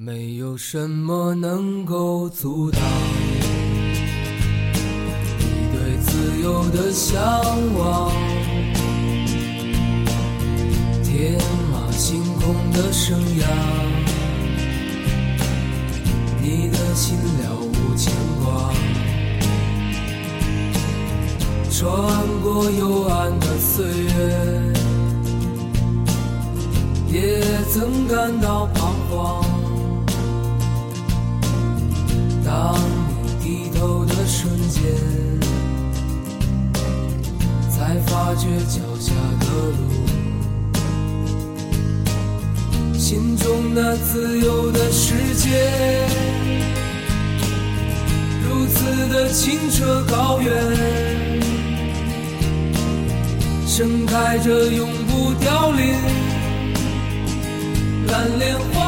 没有什么能够阻挡你对自由的向往，天马行空的生涯，你的心了无牵挂，穿过幽暗的岁月，也曾感到彷徨。当你低头的瞬间，才发觉脚下的路，心中那自由的世界，如此的清澈高远，盛开着永不凋零蓝莲花。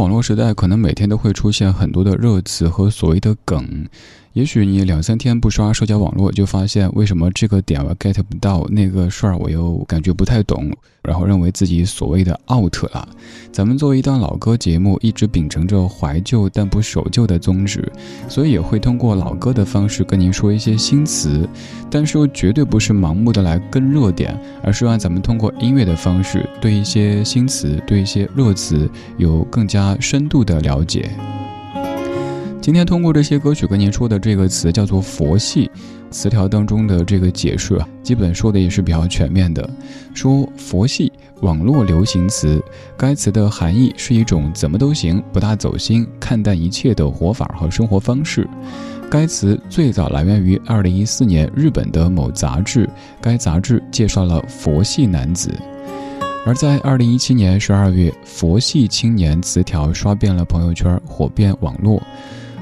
网络时代，可能每天都会出现很多的热词和所谓的梗。也许你两三天不刷社交网络，就发现为什么这个点我 get 不到，那个事儿我又感觉不太懂，然后认为自己所谓的 out 了。咱们作为一档老歌节目，一直秉承着怀旧但不守旧的宗旨，所以也会通过老歌的方式跟您说一些新词，但是又绝对不是盲目的来跟热点，而是让咱们通过音乐的方式，对一些新词、对一些热词有更加深度的了解。今天通过这些歌曲跟您说的这个词叫做“佛系”，词条当中的这个解释啊，基本说的也是比较全面的。说佛系网络流行词。该词的含义是一种怎么都行、不大走心、看淡一切的活法和生活方式。该词最早来源于2014年日本的某杂志，该杂志介绍了佛系男子。而在2017年12月，佛系青年词条刷遍了朋友圈，火遍网络。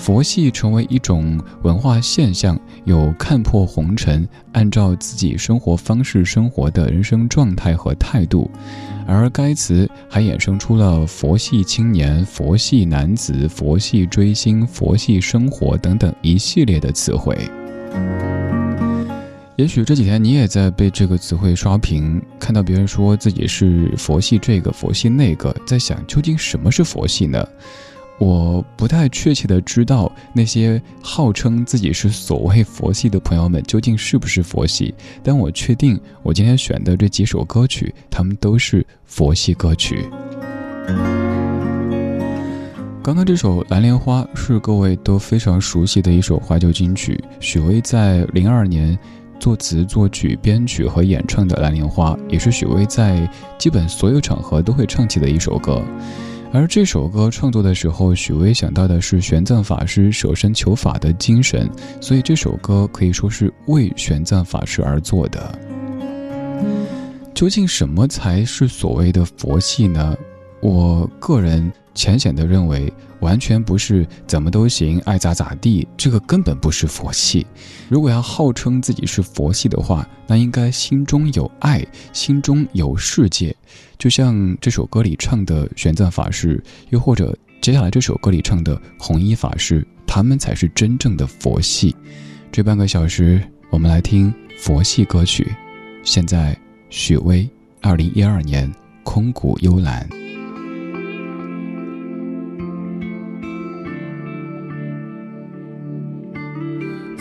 佛系成为一种文化现象，有看破红尘、按照自己生活方式生活的人生状态和态度，而该词还衍生出了佛系青年、佛系男子、佛系追星、佛系生活等等一系列的词汇。也许这几天你也在被这个词汇刷屏，看到别人说自己是佛系这个、佛系那个，在想究竟什么是佛系呢？我不太确切的知道那些号称自己是所谓佛系的朋友们究竟是不是佛系，但我确定我今天选的这几首歌曲，他们都是佛系歌曲。刚刚这首《蓝莲花》是各位都非常熟悉的一首怀旧金曲，许巍在零二年作词、作曲、编曲和演唱的《蓝莲花》，也是许巍在基本所有场合都会唱起的一首歌。而这首歌创作的时候，许巍想到的是玄奘法师舍身求法的精神，所以这首歌可以说是为玄奘法师而作的。究竟什么才是所谓的佛系呢？我个人。浅显的认为，完全不是怎么都行，爱咋咋地，这个根本不是佛系。如果要号称自己是佛系的话，那应该心中有爱，心中有世界。就像这首歌里唱的玄奘法师，又或者接下来这首歌里唱的弘一法师，他们才是真正的佛系。这半个小时，我们来听佛系歌曲。现在，许巍，二零一二年，空谷幽兰。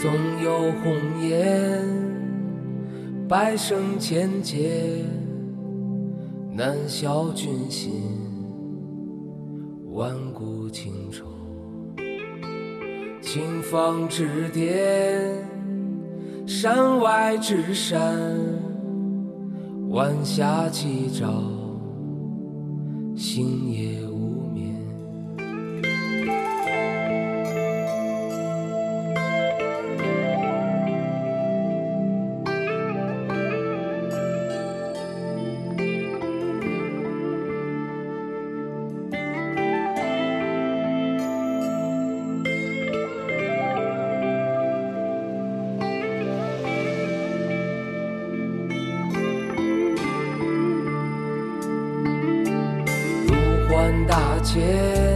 总有红颜，百生千劫，难消君心，万古情仇。青风之巅，山外之山，晚霞起照，星夜。解。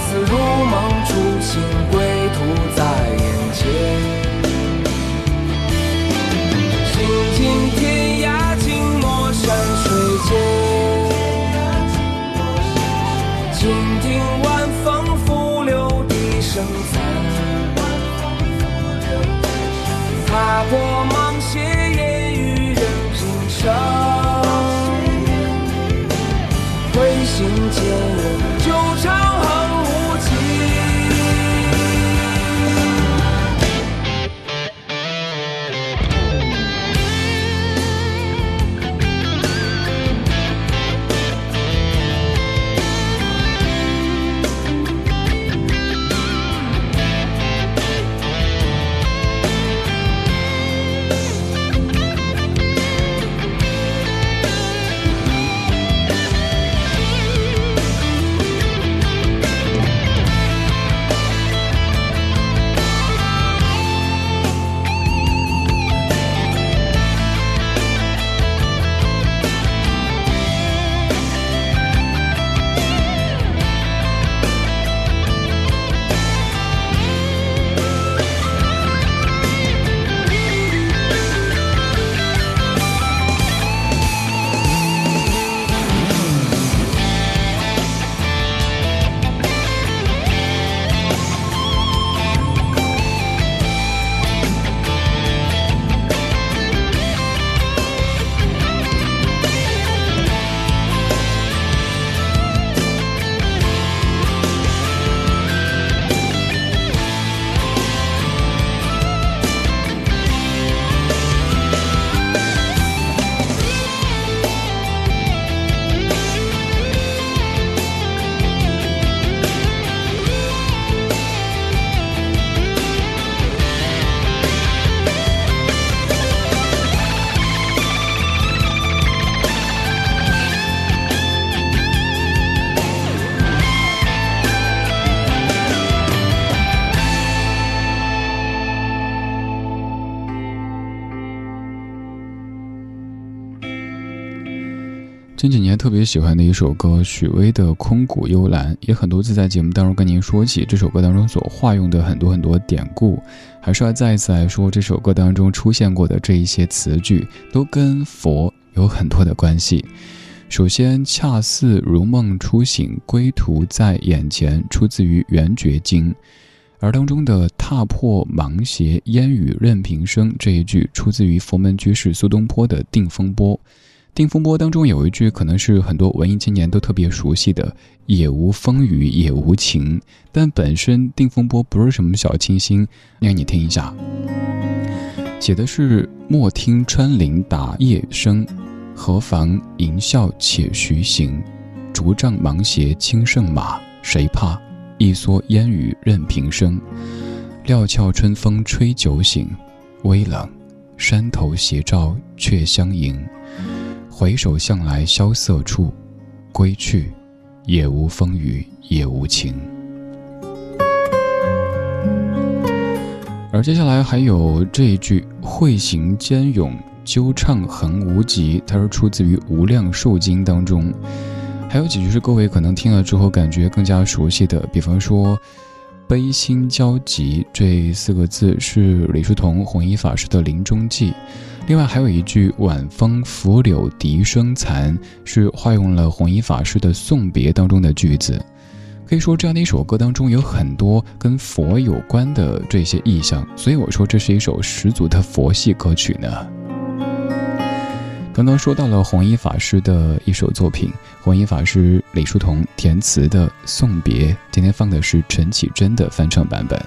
似如梦初醒，归途在眼前。行尽天涯，静默山水间。静听晚风拂柳，笛声残踏破芒鞋，烟雨任平生。近几年特别喜欢的一首歌，许巍的《空谷幽兰》，也很多次在节目当中跟您说起这首歌当中所化用的很多很多典故，还是要再一次来说这首歌当中出现过的这一些词句，都跟佛有很多的关系。首先，恰似如梦初醒，归途在眼前，出自于《圆觉经》，而当中的“踏破芒鞋，烟雨任平生”这一句，出自于佛门居士苏东坡的《定风波》。定风波当中有一句，可能是很多文艺青年都特别熟悉的“也无风雨也无晴”，但本身定风波不是什么小清新，让你听一下。写的是“莫听穿林打叶声，何妨吟啸且徐行。竹杖芒鞋轻胜马，谁怕？一蓑烟雨任平生。料峭春风吹酒醒，微冷，山头斜照却相迎。”回首向来萧瑟处，归去，也无风雨也无晴。而接下来还有这一句“慧行兼勇，纠畅恒无极”，它是出自于《无量寿经》当中。还有几句是各位可能听了之后感觉更加熟悉的，比方说。悲心交集这四个字是李叔同弘一法师的临终记，另外还有一句晚风拂柳笛声残，是化用了弘一法师的送别当中的句子。可以说，这样的一首歌当中有很多跟佛有关的这些意象，所以我说这是一首十足的佛系歌曲呢。刚刚说到了弘一法师的一首作品，弘一法师李叔同填词的《送别》，今天放的是陈绮贞的翻唱版本。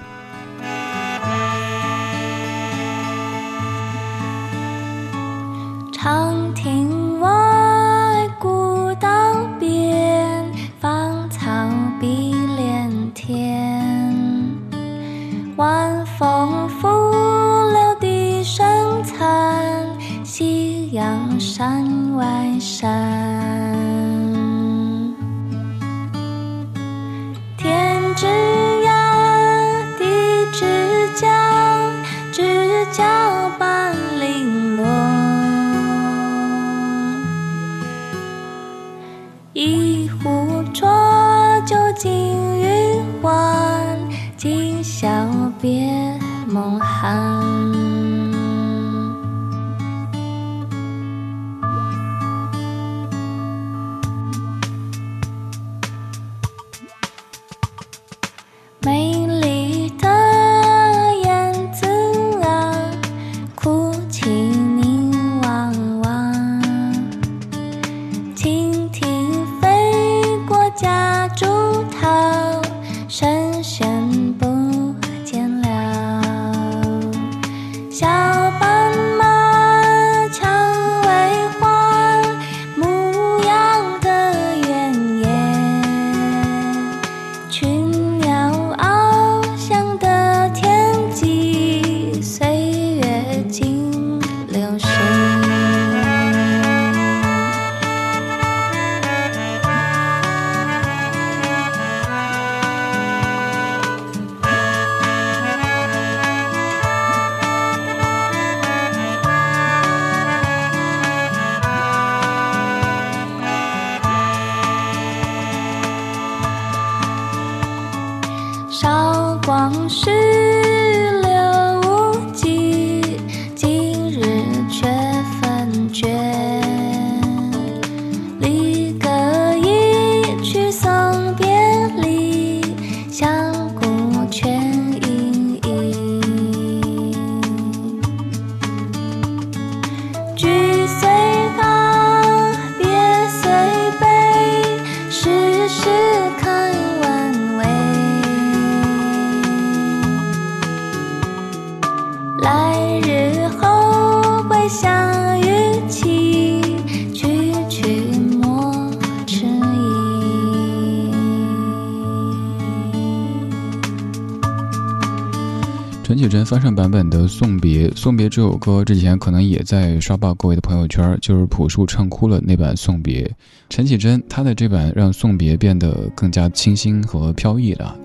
陈绮贞翻唱版本的《送别》，《送别这首歌》之前可能也在刷爆各位的朋友圈，就是朴树唱哭了那版《送别》，陈绮贞她的这版让《送别》变得更加清新和飘逸了。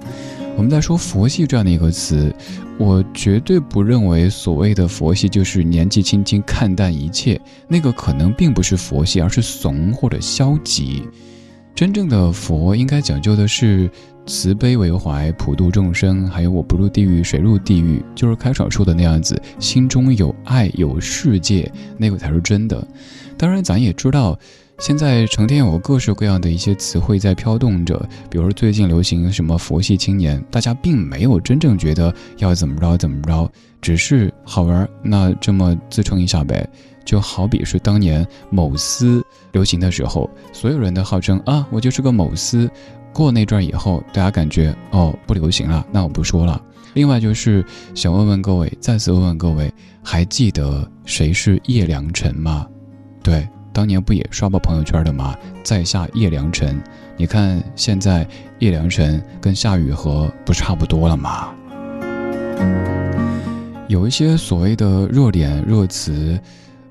我们在说佛系这样的一个词，我绝对不认为所谓的佛系就是年纪轻轻看淡一切，那个可能并不是佛系，而是怂或者消极。真正的佛应该讲究的是慈悲为怀，普度众生，还有我不入地狱谁入地狱，就是开场说的那样子，心中有爱有世界，那个才是真的。当然，咱也知道。现在成天有各式各样的一些词汇在飘动着，比如最近流行什么佛系青年，大家并没有真正觉得要怎么着怎么着，只是好玩，那这么自称一下呗。就好比是当年某司流行的时候，所有人都号称啊，我就是个某司。过那阵以后，大家感觉哦不流行了，那我不说了。另外就是想问问各位，再次问问各位，还记得谁是叶良辰吗？对。当年不也刷爆朋友圈的吗？在下叶良辰，你看现在叶良辰跟夏雨荷不差不多了吗？有一些所谓的热点热词。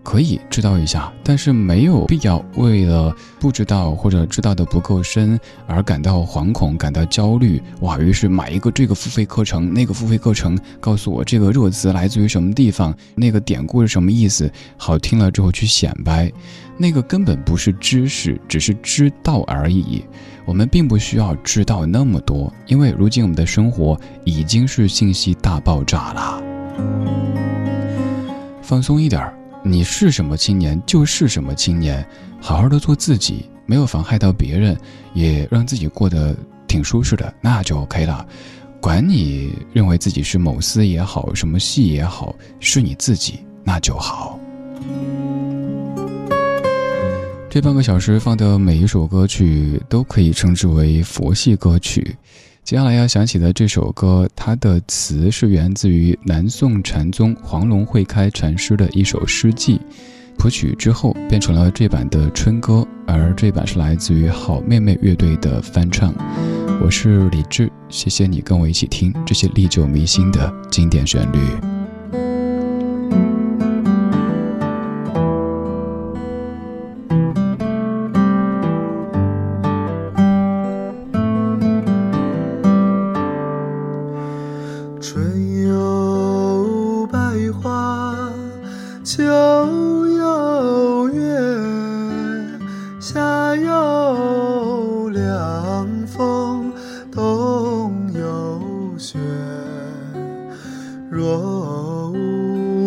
可以知道一下，但是没有必要为了不知道或者知道的不够深而感到惶恐、感到焦虑。哇，于是买一个这个付费课程，那个付费课程告诉我这个热词来自于什么地方，那个典故是什么意思，好听了之后去显摆，那个根本不是知识，只是知道而已。我们并不需要知道那么多，因为如今我们的生活已经是信息大爆炸了。放松一点儿。你是什么青年就是什么青年，好好的做自己，没有妨害到别人，也让自己过得挺舒适的，那就 OK 了。管你认为自己是某司也好，什么系也好，是你自己，那就好。这半个小时放的每一首歌曲都可以称之为佛系歌曲。接下来要想起的这首歌，它的词是源自于南宋禅宗黄龙会开禅师的一首诗记，谱曲之后变成了这版的春歌，而这版是来自于好妹妹乐队的翻唱。我是李志，谢谢你跟我一起听这些历久弥新的经典旋律。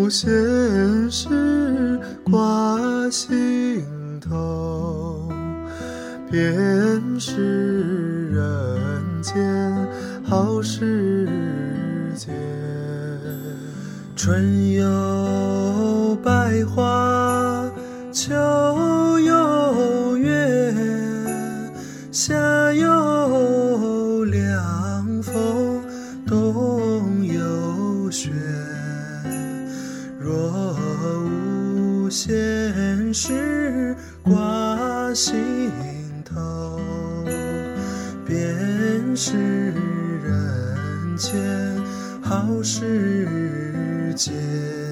闲时挂心头便是间好时节。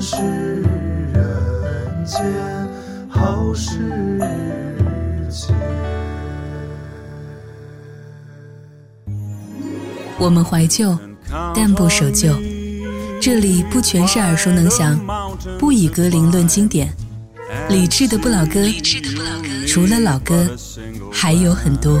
是人间好时节。我们怀旧，但不守旧。这里不全是耳熟能详，不以歌龄论经典。理智的不老歌，除了老歌，还有很多。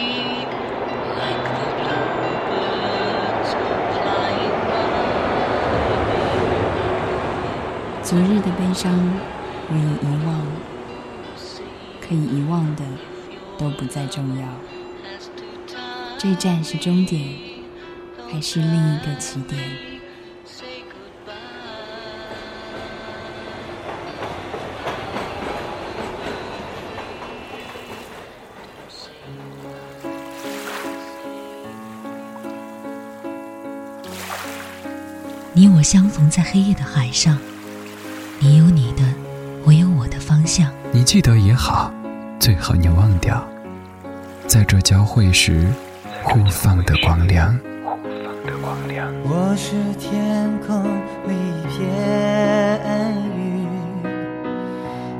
昨日的悲伤我已遗忘，可以遗忘的都不再重要。这站是终点，还是另一个起点？你我相逢在黑夜的海上，你有你的，我有我的方向。你记得也好，最好你忘掉，在这交汇时互放的光亮。我是天空里一片云，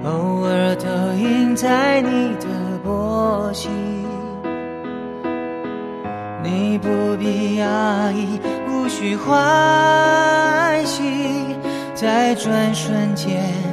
偶尔投影在你的波心。你不必讶异，无需欢喜，在转瞬间。